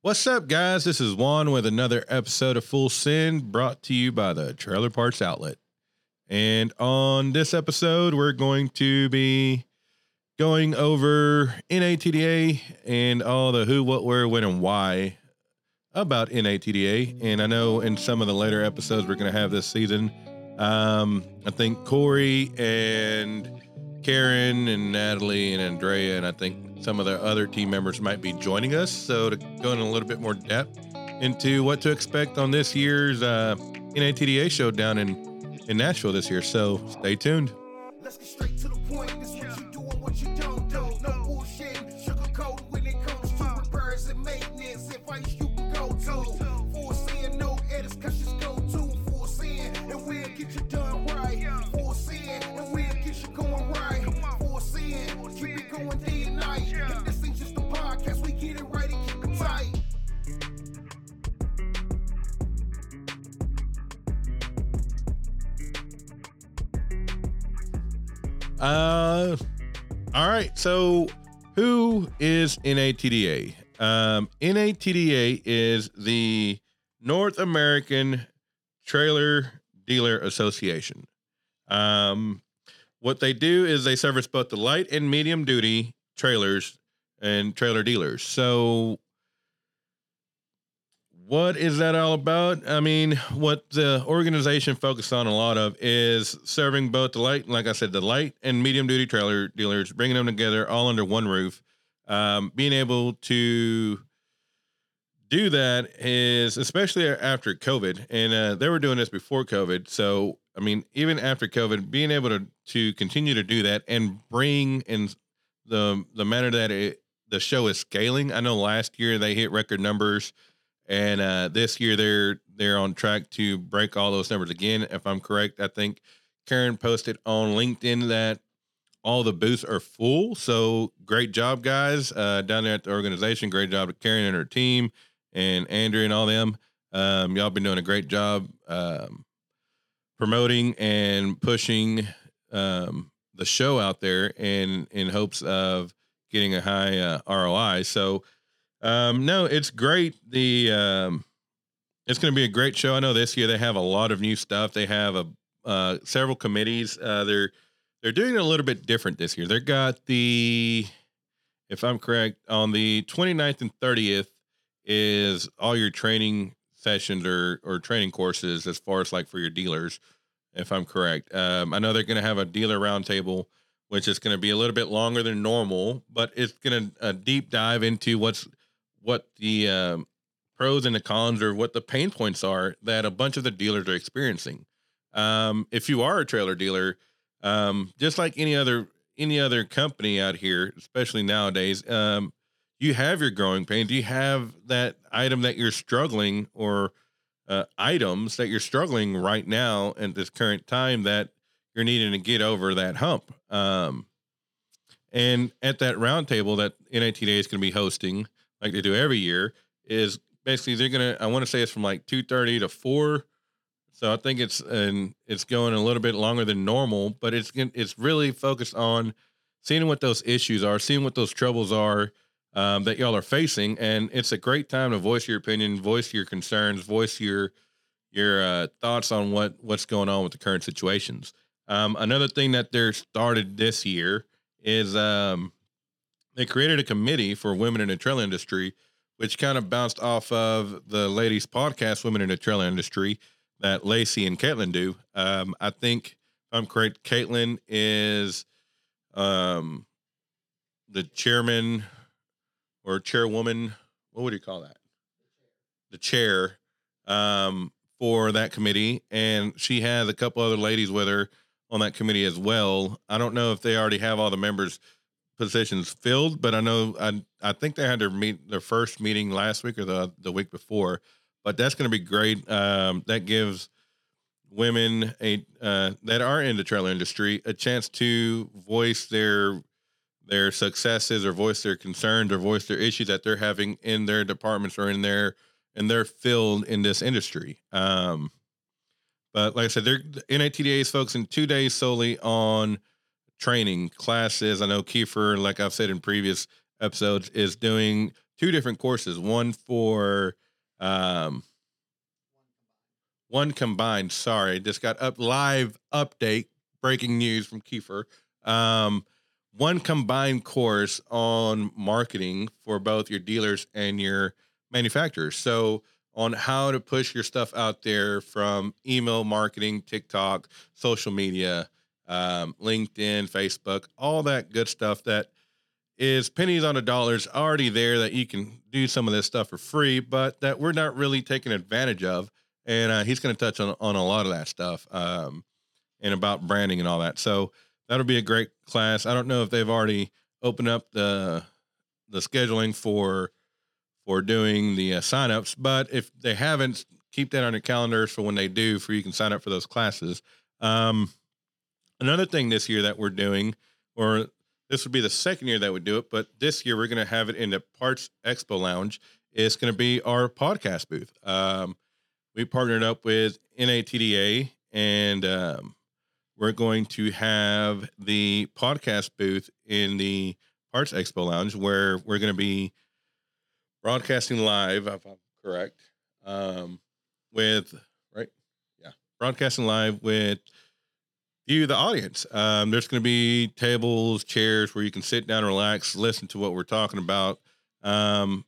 What's up, guys? This is Juan with another episode of Full Send brought to you by the Trailer Parts Outlet. And on this episode, we're going to be going over NATDA and all the who, what, where, when, and why about NATDA. And I know in some of the later episodes we're going to have this season, um, I think Corey and Karen and Natalie and Andrea, and I think some of the other team members might be joining us. So to go in a little bit more depth into what to expect on this year's uh, NATDA show down in, in Nashville this year. So stay tuned. Uh, all right. So, who is NATDA? Um, NATDA is the North American Trailer Dealer Association. Um, what they do is they service both the light and medium duty trailers and trailer dealers. So, what is that all about? I mean, what the organization focuses on a lot of is serving both the light, like I said, the light and medium duty trailer dealers, bringing them together all under one roof. Um, being able to do that is especially after COVID, and uh, they were doing this before COVID. So, I mean, even after COVID, being able to to continue to do that and bring in the the manner that it, the show is scaling. I know last year they hit record numbers and uh, this year they're they're on track to break all those numbers again. If I'm correct, I think Karen posted on LinkedIn that all the booths are full. So great job, guys, uh, down there at the organization. Great job to Karen and her team, and Andrew and all them. Um, y'all been doing a great job um, promoting and pushing um, the show out there, in in hopes of getting a high uh, ROI. So. Um, no, it's great. The um, it's going to be a great show. I know this year they have a lot of new stuff. They have a uh, several committees. Uh, they're they're doing it a little bit different this year. They've got the, if I'm correct, on the 29th and 30th is all your training sessions or or training courses as far as like for your dealers. If I'm correct, um, I know they're going to have a dealer roundtable which is going to be a little bit longer than normal, but it's going to uh, deep dive into what's what the um, pros and the cons or what the pain points are that a bunch of the dealers are experiencing. Um, if you are a trailer dealer, um, just like any other any other company out here, especially nowadays, um, you have your growing pains. You have that item that you're struggling or uh, items that you're struggling right now at this current time that you're needing to get over that hump. Um, and at that roundtable that NATDA is going to be hosting, like they do every year, is basically they're gonna. I want to say it's from like two thirty to four. So I think it's and it's going a little bit longer than normal, but it's it's really focused on seeing what those issues are, seeing what those troubles are um, that y'all are facing, and it's a great time to voice your opinion, voice your concerns, voice your your uh, thoughts on what what's going on with the current situations. Um, another thing that they're started this year is um, they created a committee for women in the trailer industry, which kind of bounced off of the ladies' podcast, Women in the Trailer Industry, that Lacey and Caitlin do. Um, I think, if I'm correct, Caitlin is um, the chairman or chairwoman. What would you call that? The chair um, for that committee. And she has a couple other ladies with her on that committee as well. I don't know if they already have all the members positions filled, but I know I I think they had their meet their first meeting last week or the the week before. But that's going to be great. Um, that gives women a uh, that are in the trailer industry a chance to voice their their successes or voice their concerns or voice their issues that they're having in their departments or in their in their field in this industry. Um, but like I said, they're NATDA is focusing two days solely on training classes. I know Kiefer, like I've said in previous episodes, is doing two different courses. One for um, one combined. Sorry, just got up live update breaking news from Kiefer. Um, one combined course on marketing for both your dealers and your manufacturers. So on how to push your stuff out there from email marketing, TikTok, social media, um, LinkedIn, Facebook, all that good stuff that is pennies on the dollars already there that you can do some of this stuff for free, but that we're not really taking advantage of. And uh, he's going to touch on, on a lot of that stuff um, and about branding and all that. So that'll be a great class. I don't know if they've already opened up the the scheduling for for doing the uh, signups, but if they haven't, keep that on your calendars for when they do, for you can sign up for those classes. Um, another thing this year that we're doing, or this would be the second year that we do it, but this year we're going to have it in the Parts Expo Lounge. It's going to be our podcast booth. Um, we partnered up with NATDA and um, we're going to have the podcast booth in the Parts Expo Lounge where we're going to be broadcasting live, if I'm correct, um, with, right? Yeah, broadcasting live with you, the audience. Um, there's going to be tables, chairs where you can sit down, relax, listen to what we're talking about. Um,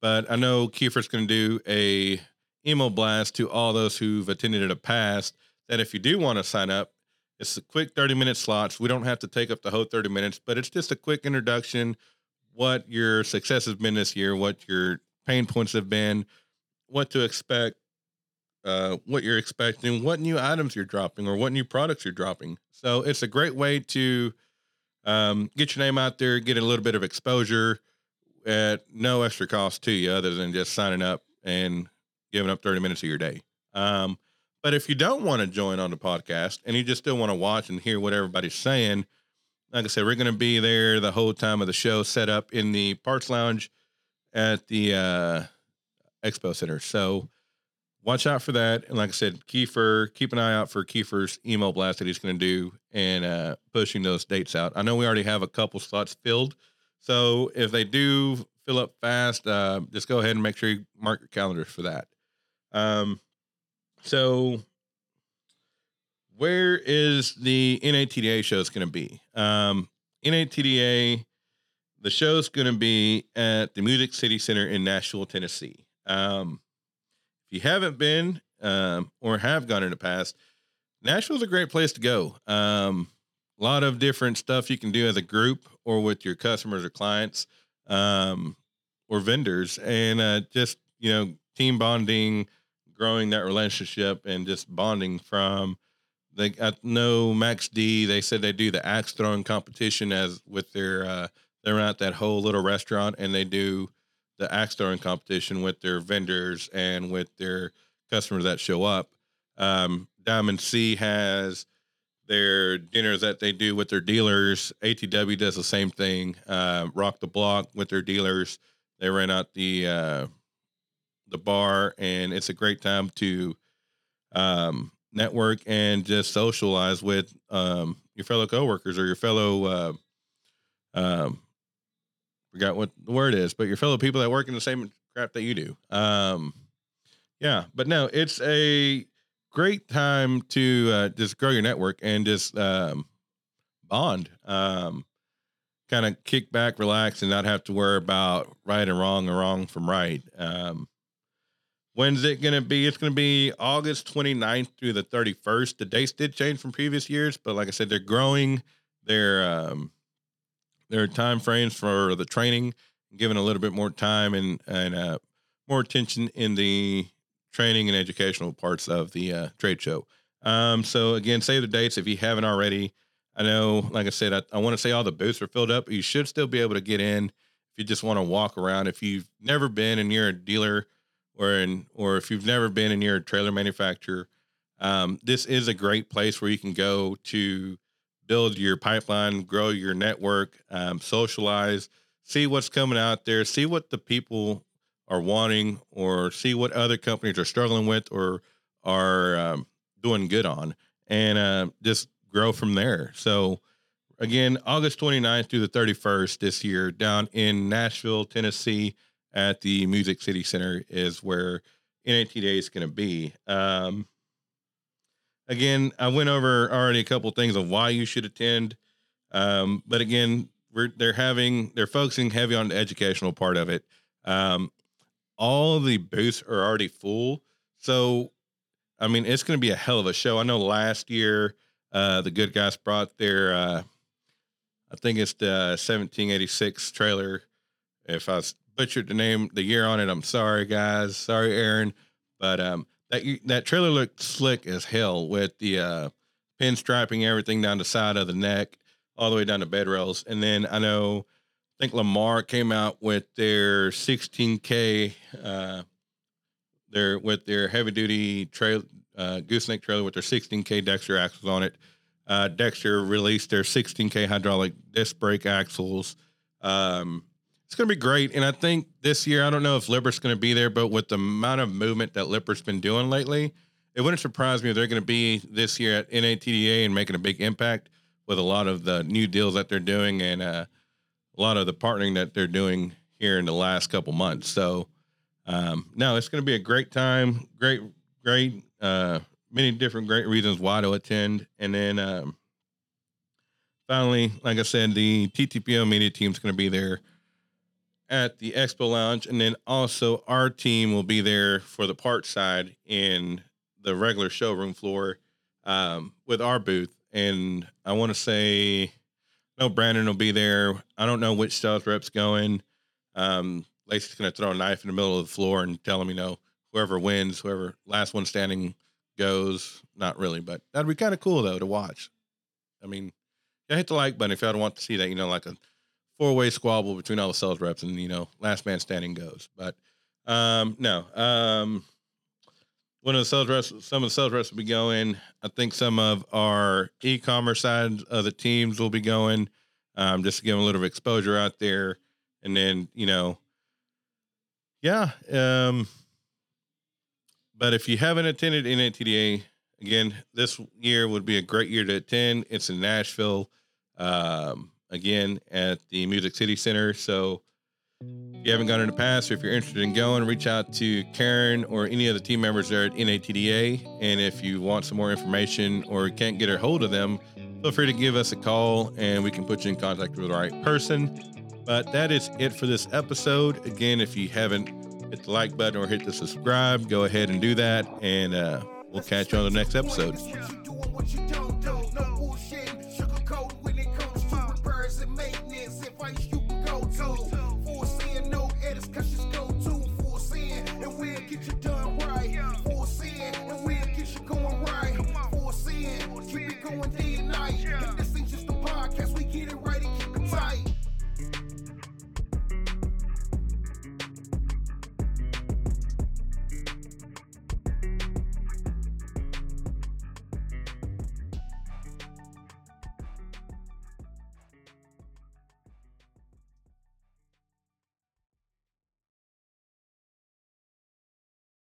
but I know Kiefer's going to do a email blast to all those who've attended in the past that if you do want to sign up, it's a quick 30 minute slots. We don't have to take up the whole 30 minutes, but it's just a quick introduction, what your success has been this year, what your pain points have been, what to expect, uh, what you're expecting, what new items you're dropping, or what new products you're dropping. So it's a great way to um, get your name out there, get a little bit of exposure at no extra cost to you other than just signing up and giving up 30 minutes of your day. Um, but if you don't want to join on the podcast and you just still want to watch and hear what everybody's saying, like I said, we're going to be there the whole time of the show, set up in the parts lounge at the uh, expo center. So watch out for that. And like I said, Kiefer, keep an eye out for Kiefer's email blast that he's going to do and uh, pushing those dates out. I know we already have a couple slots filled. So if they do fill up fast, uh, just go ahead and make sure you mark your calendars for that. Um, so where is the NATDA show is going to be? Um, NATDA, the show is going to be at the Music City Center in Nashville, Tennessee. Um, you haven't been um, or have gone in the past, Nashville's a great place to go. Um, a lot of different stuff you can do as a group or with your customers or clients um, or vendors, and uh, just you know team bonding, growing that relationship, and just bonding from. They I know Maxx-D. They said they do the axe throwing competition as with their. Uh, they're at that whole little restaurant, and they do the axe throwing competition with their vendors and with their customers that show up. Um, Diamond C has their dinners that they do with their dealers. ATW does the same thing. Uh, Rock the Block with their dealers. They rent out the uh, the bar, and it's a great time to um, network and just socialize with um, your fellow coworkers or your fellow. Uh, um, forgot what the word is, but your fellow people that work in the same crap that you do. Um, yeah, but no, it's a great time to uh, just grow your network and just um, bond. Um, kind of kick back, relax, and not have to worry about right and wrong or wrong from right. Um, when's it going to be? It's going to be August 29th through the 31st. The dates did change from previous years, but like I said, they're growing their um, their time frames for the training, giving a little bit more time and and uh, more attention in the training and educational parts of the uh, trade show. Um, so again, save the dates if you haven't already. I know, like I said, I, I want to say all the booths are filled up. You should still be able to get in if you just want to walk around. If you've never been and you're a dealer, or in, or if you've never been and you're a trailer manufacturer, um, this is a great place where you can go to build your pipeline, grow your network, um, socialize, see what's coming out there, see what the people are wanting or see what other companies are struggling with or are um, doing good on and uh, just grow from there. So, again, August 29th through the 31st this year down in Nashville, Tennessee at the Music City Center is where NATDA is going to be. Um, again, I went over already a couple things of why you should attend. Um, but again, we're they're having they're focusing heavy on the educational part of it. Um, all the booths are already full, so I mean it's going to be a hell of a show. I know last year uh, the good guys brought their uh, I think it's the 1786 trailer. If I butchered the name, the year on it, I'm sorry, guys. Sorry, Aaron. But um, that that trailer looked slick as hell with the uh, pinstriping everything down the side of the neck, all the way down to bed rails. And then I know, I think Lamar came out with their 16K, uh, their with their heavy duty trail uh, gooseneck trailer with their 16K Dexter axles on it. Uh, Dexter released their 16K hydraulic disc brake axles. Um, it's going to be great. And I think this year, I don't know if Lippert going to be there, but with the amount of movement that Lippert's been doing lately, it wouldn't surprise me if they're going to be this year at NATDA and making a big impact with a lot of the new deals that they're doing and uh, a lot of the partnering that they're doing here in the last couple months. So, um, no, it's going to be a great time. Great, great uh, many different great reasons why to attend. And then um, finally, like I said, the TTPO media team is going to be there at the Expo Lounge, and then also our team will be there for the part side in the regular showroom floor um, with our booth. And I want to say, no, Brandon will be there. I don't know which sales rep's going. Um, Lacey's going to throw a knife in the middle of the floor and tell him, you know, whoever wins, whoever last one standing goes. Not really, but that'd be kind of cool though to watch. I mean, hit the like button if y'all want to see that. You know, like a four way squabble between all the sales reps, and you know, last man standing goes. But um, no, um, one of the sales reps, some of the sales reps will be going. I think some of our e-commerce side of the teams will be going, um, just to give them a little exposure out there, and then you know, yeah. Um, but if you haven't attended NATDA, again, this year would be a great year to attend. It's in Nashville, um, again at the Music City Center. So if you haven't gone in the past, or if you're interested in going, reach out to Karen or any of the team members there at NATDA. And if you want some more information or can't get a hold of them, feel free to give us a call and we can put you in contact with the right person. But that is it for this episode. Again, if you haven't hit the like button or hit the subscribe, go ahead and do that. And uh, we'll catch you on the next episode. Keep it